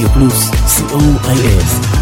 Media Plus COIS.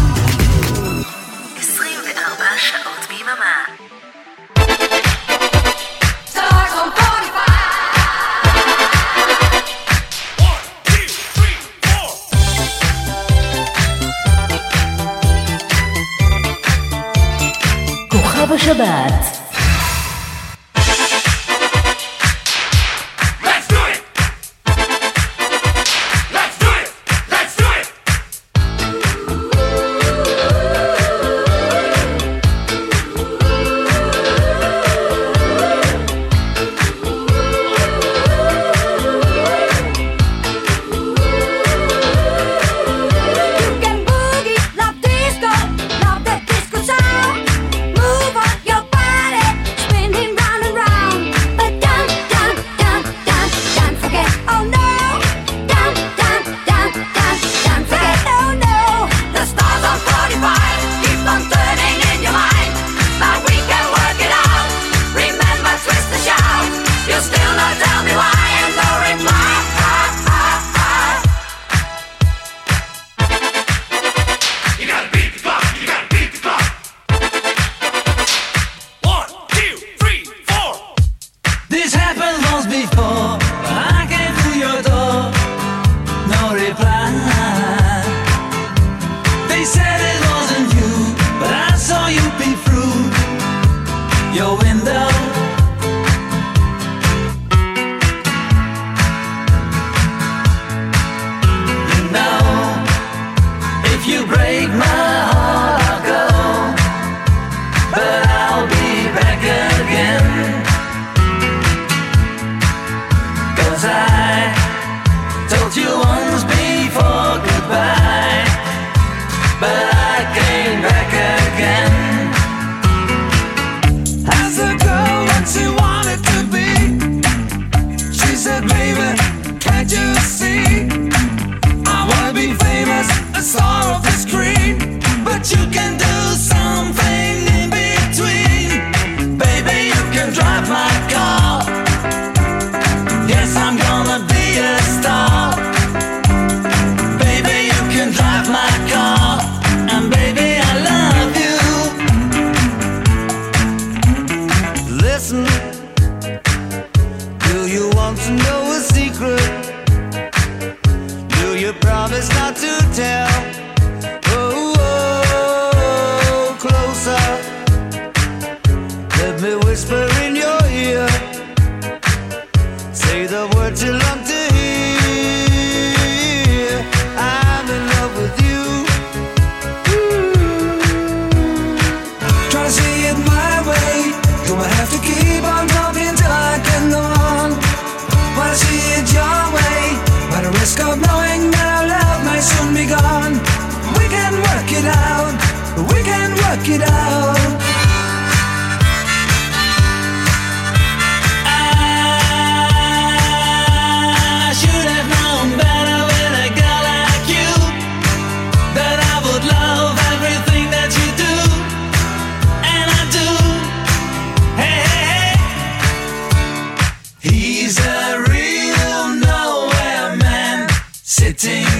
He's a real nowhere man sitting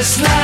just like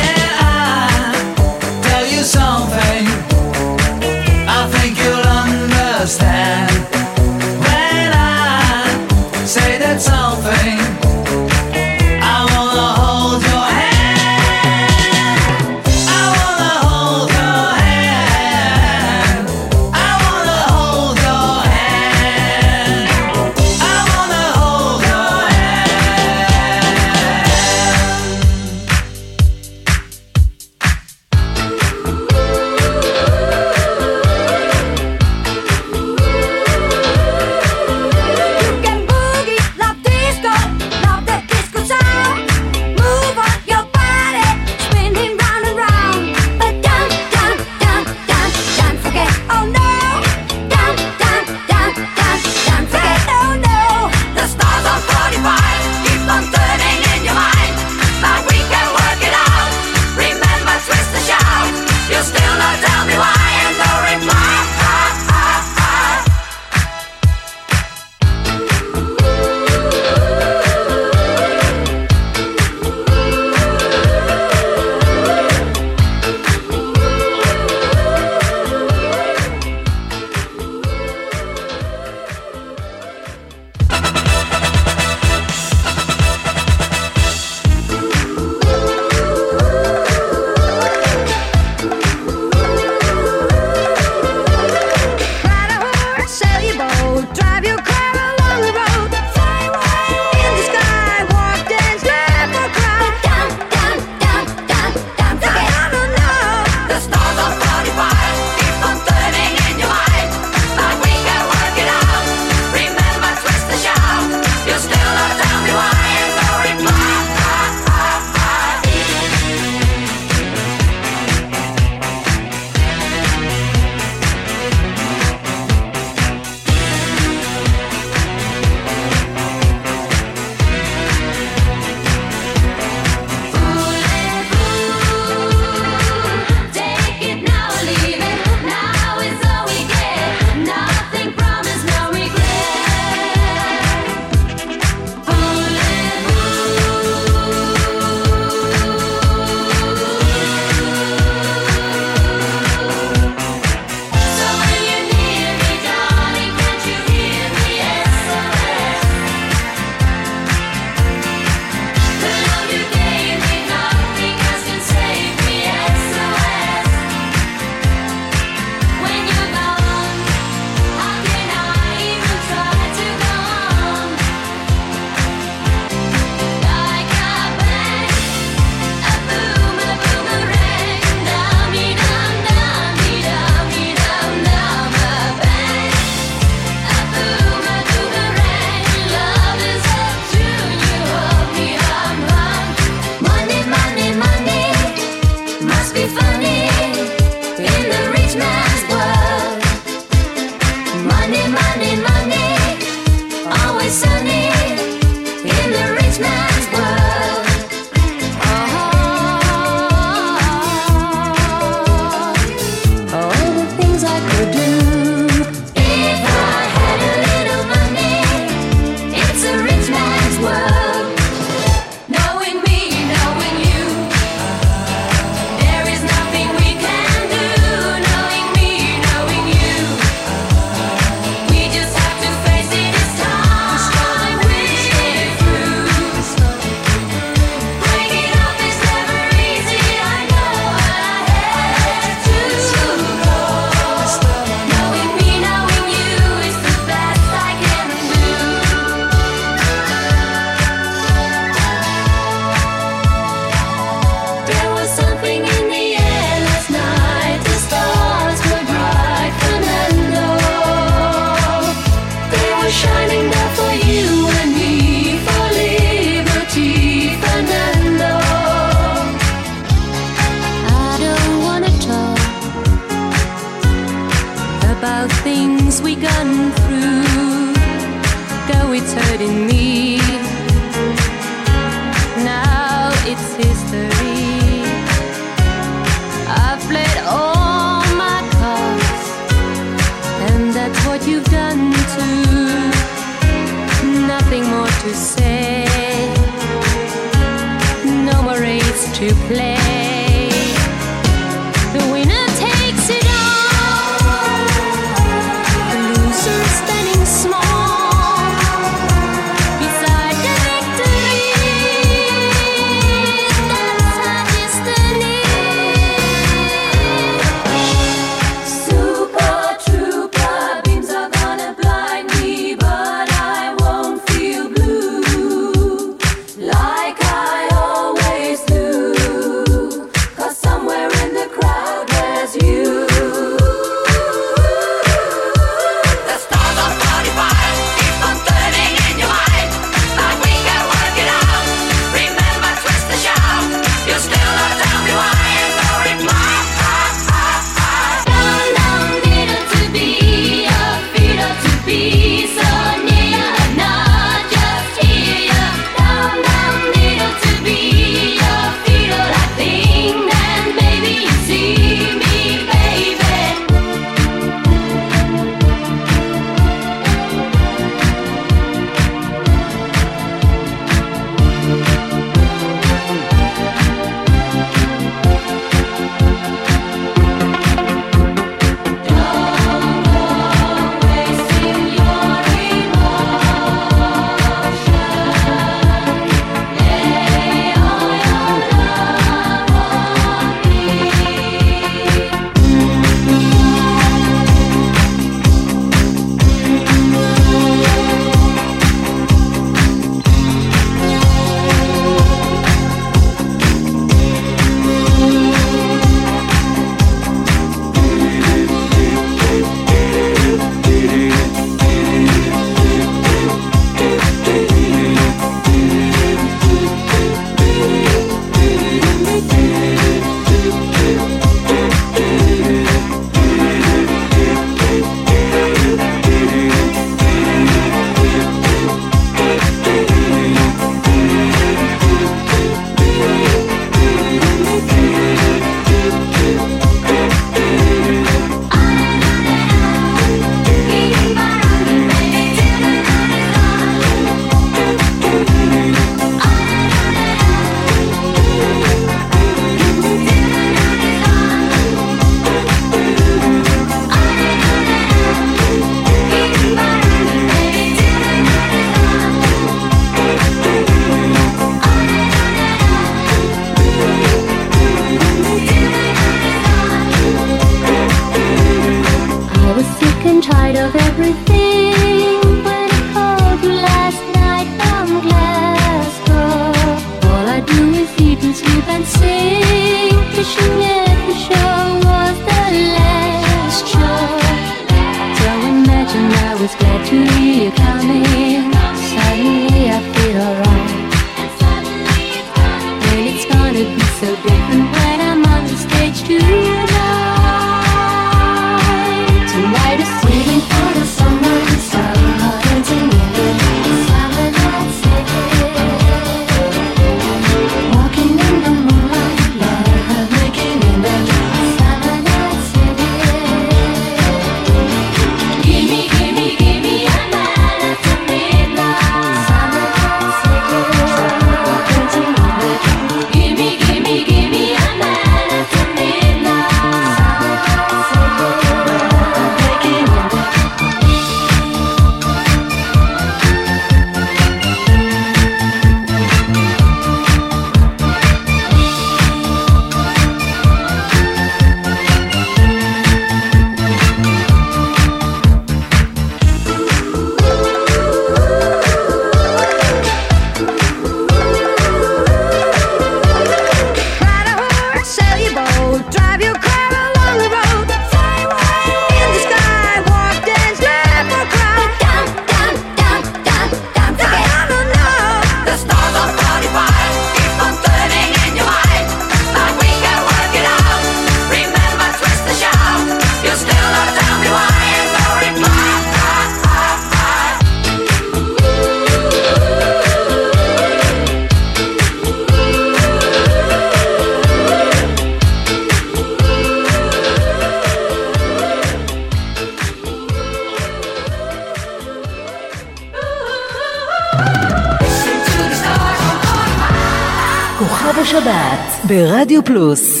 Plus.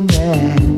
Man.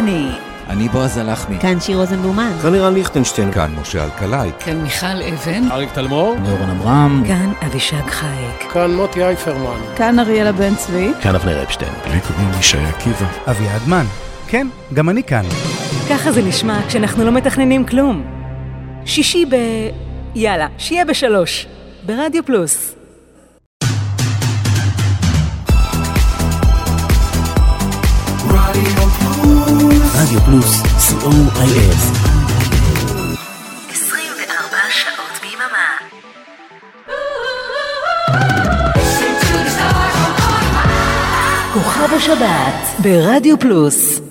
דני. אני בועז הלחמי. כאן שיר רוזנבלומן. כאן נירן ליכטנשטיין. כאן משה אלקלעי. כאן מיכל אבן. אריק תלמור. דורון אברהם. כאן אבישג חייק. כאן מוטי אייפרמן. כאן אריאלה בן צבי. כאן אבנר אפשטיין. לי קוראים ישי עקיבא. אביעד מן. כן, גם אני כאן. ככה זה נשמע כשאנחנו לא מתכננים כלום. שישי ב... יאללה, שיהיה בשלוש. ברדיו פלוס. רדיו פלוס, co.il 24 שעות ביממה. כוכב השבת ברדיו פלוס.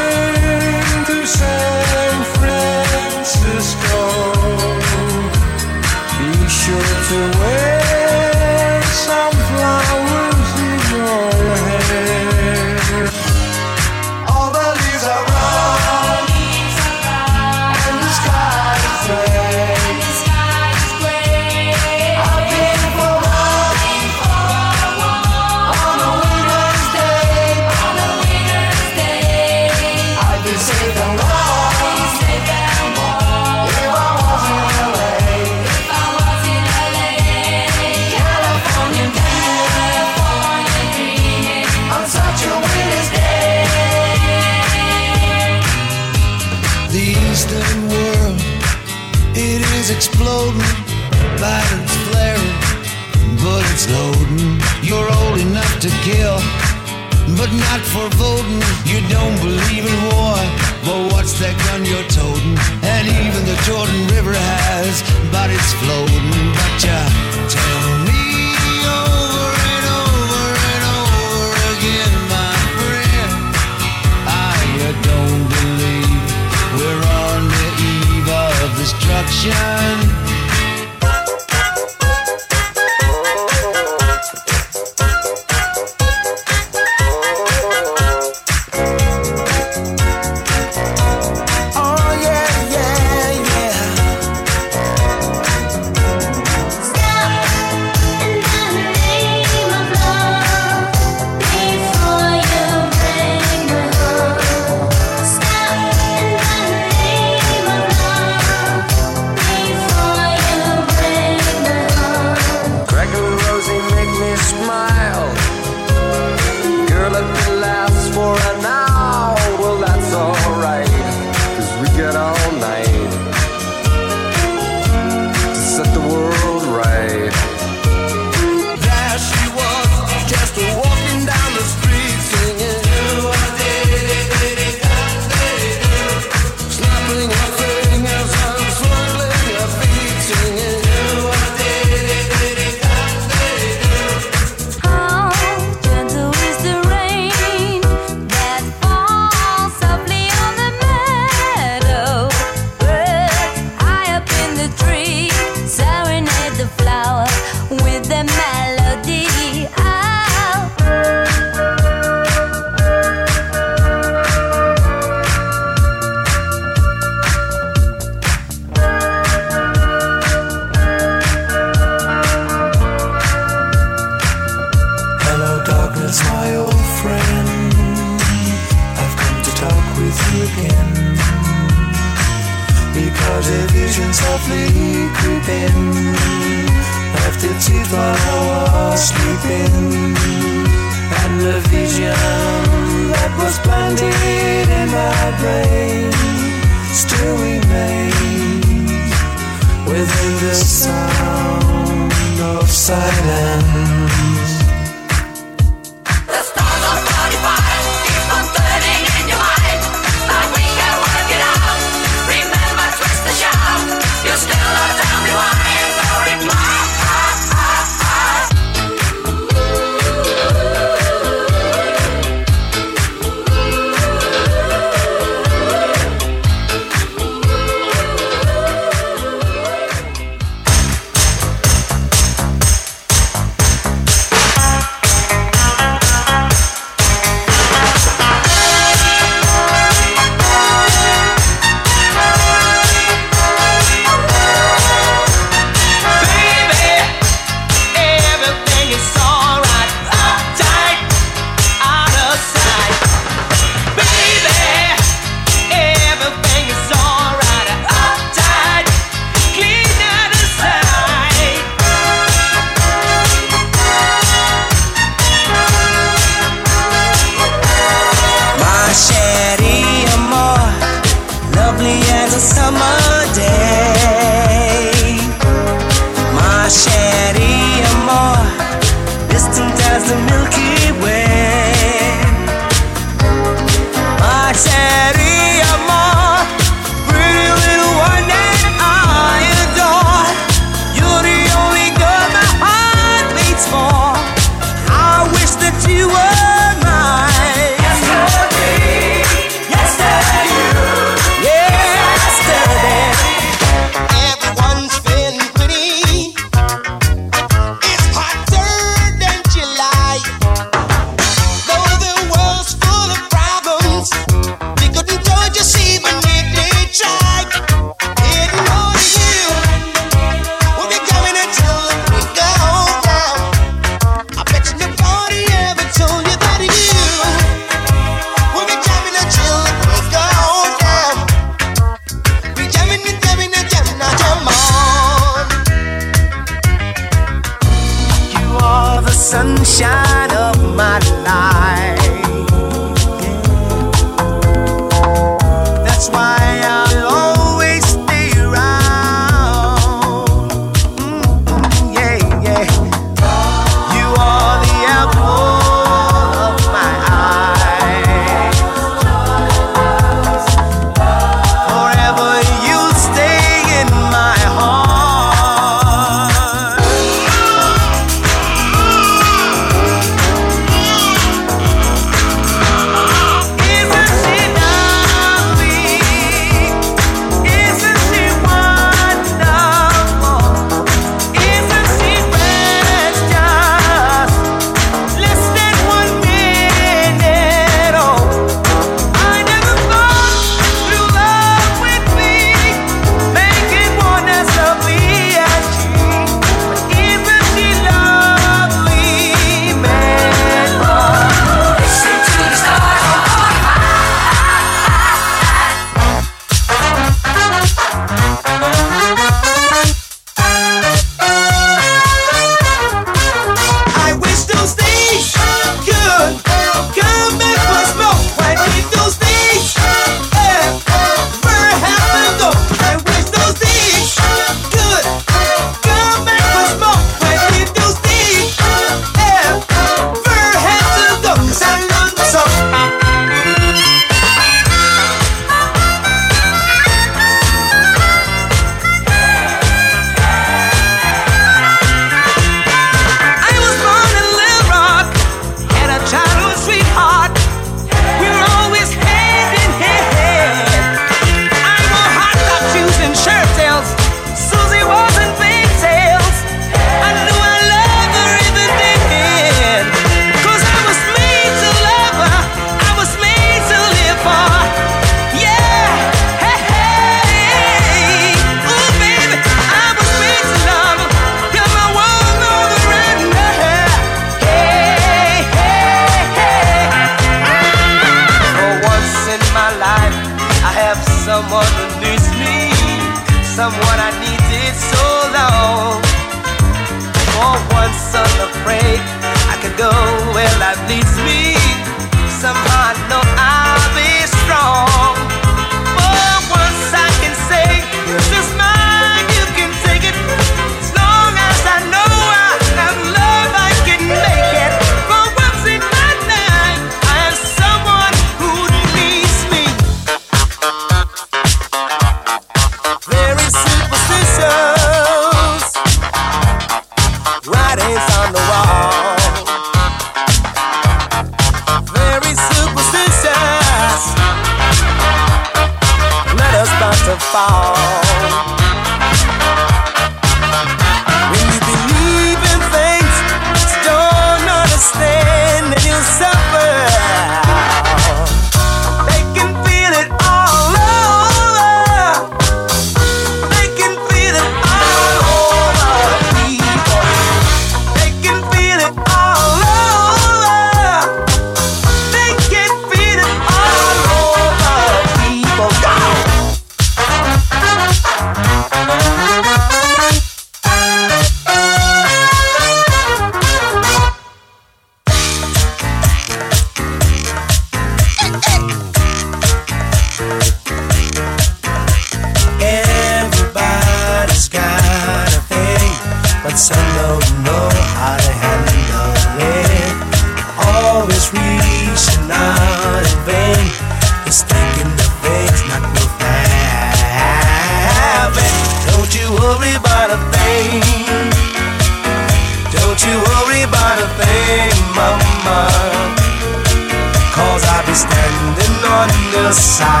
Side.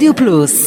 Rádio Plus.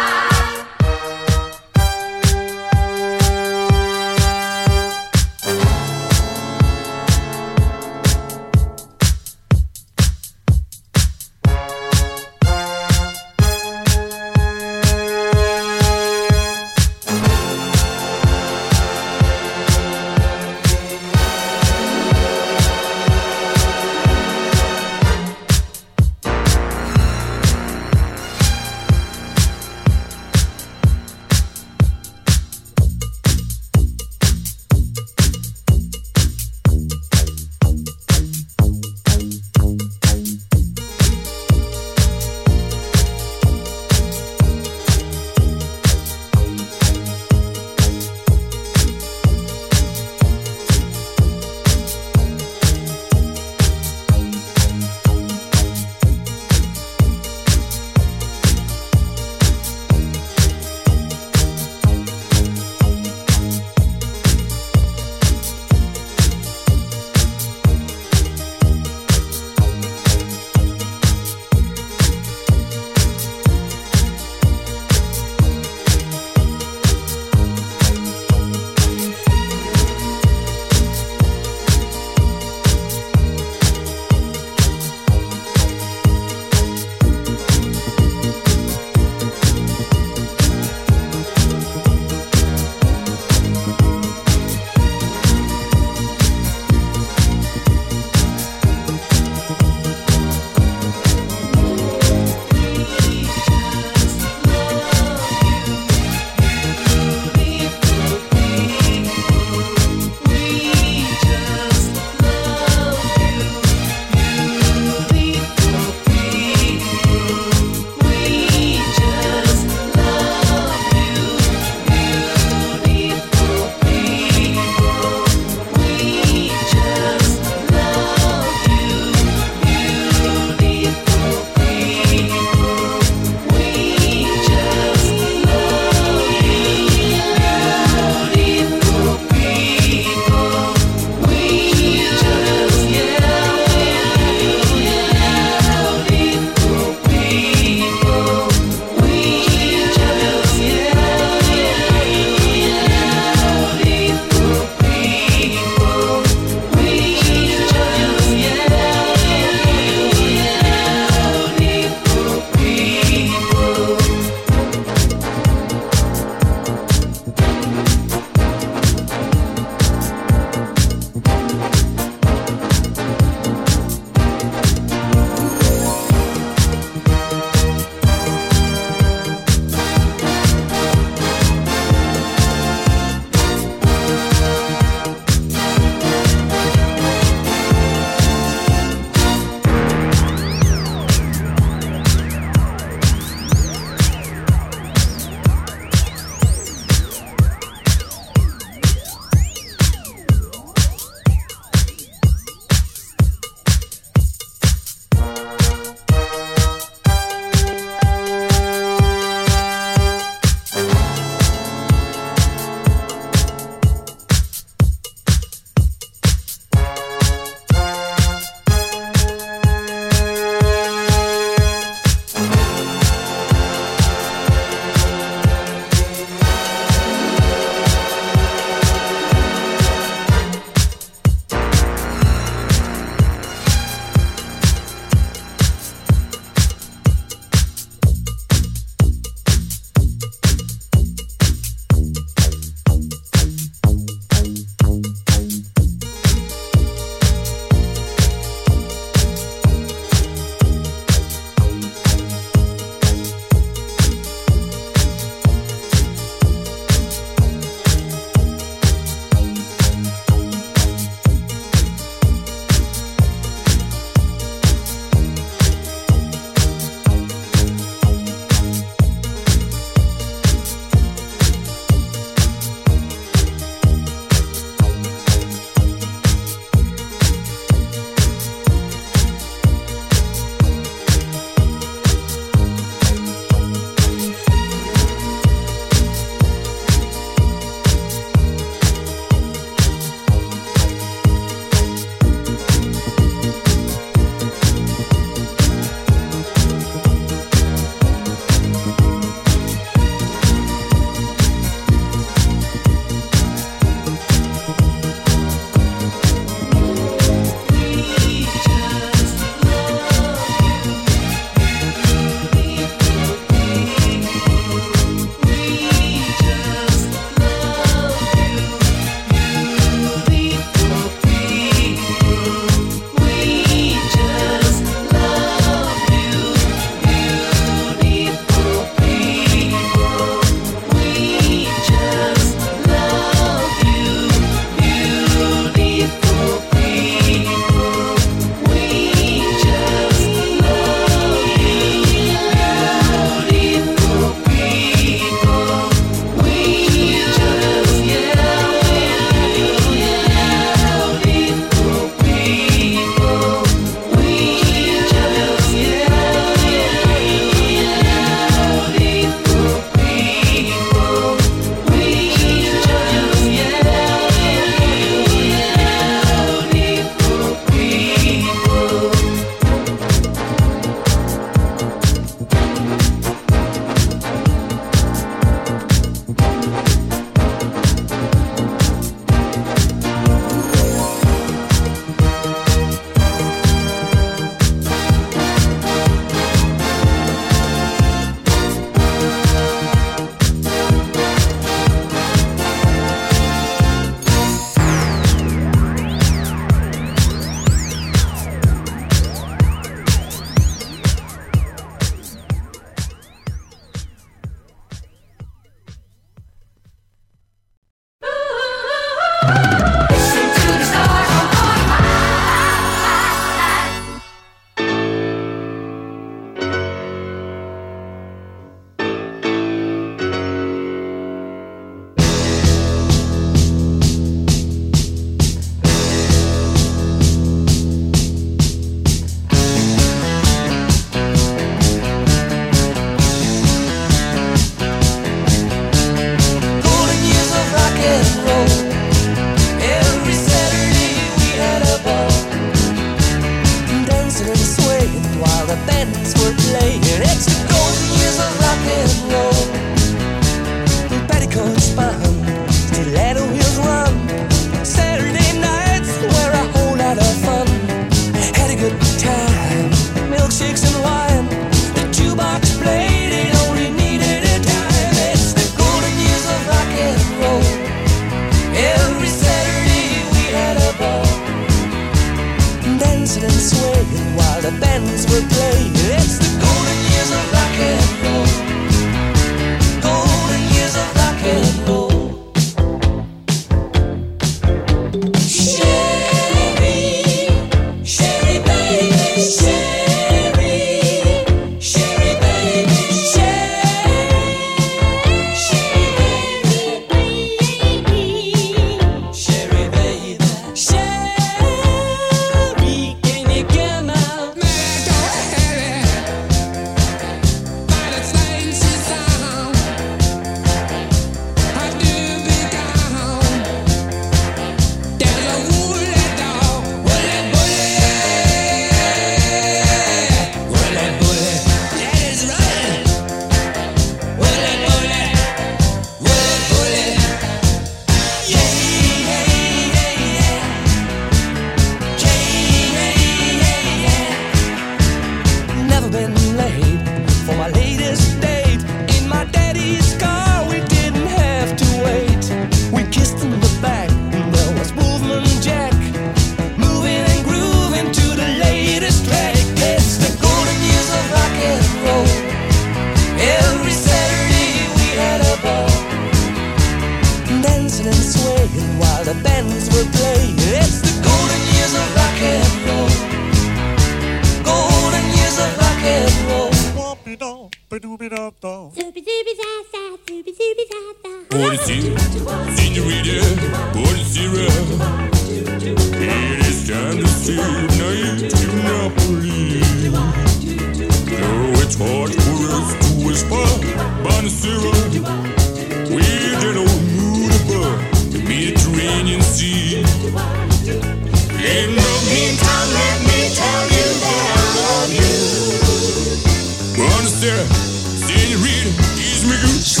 you.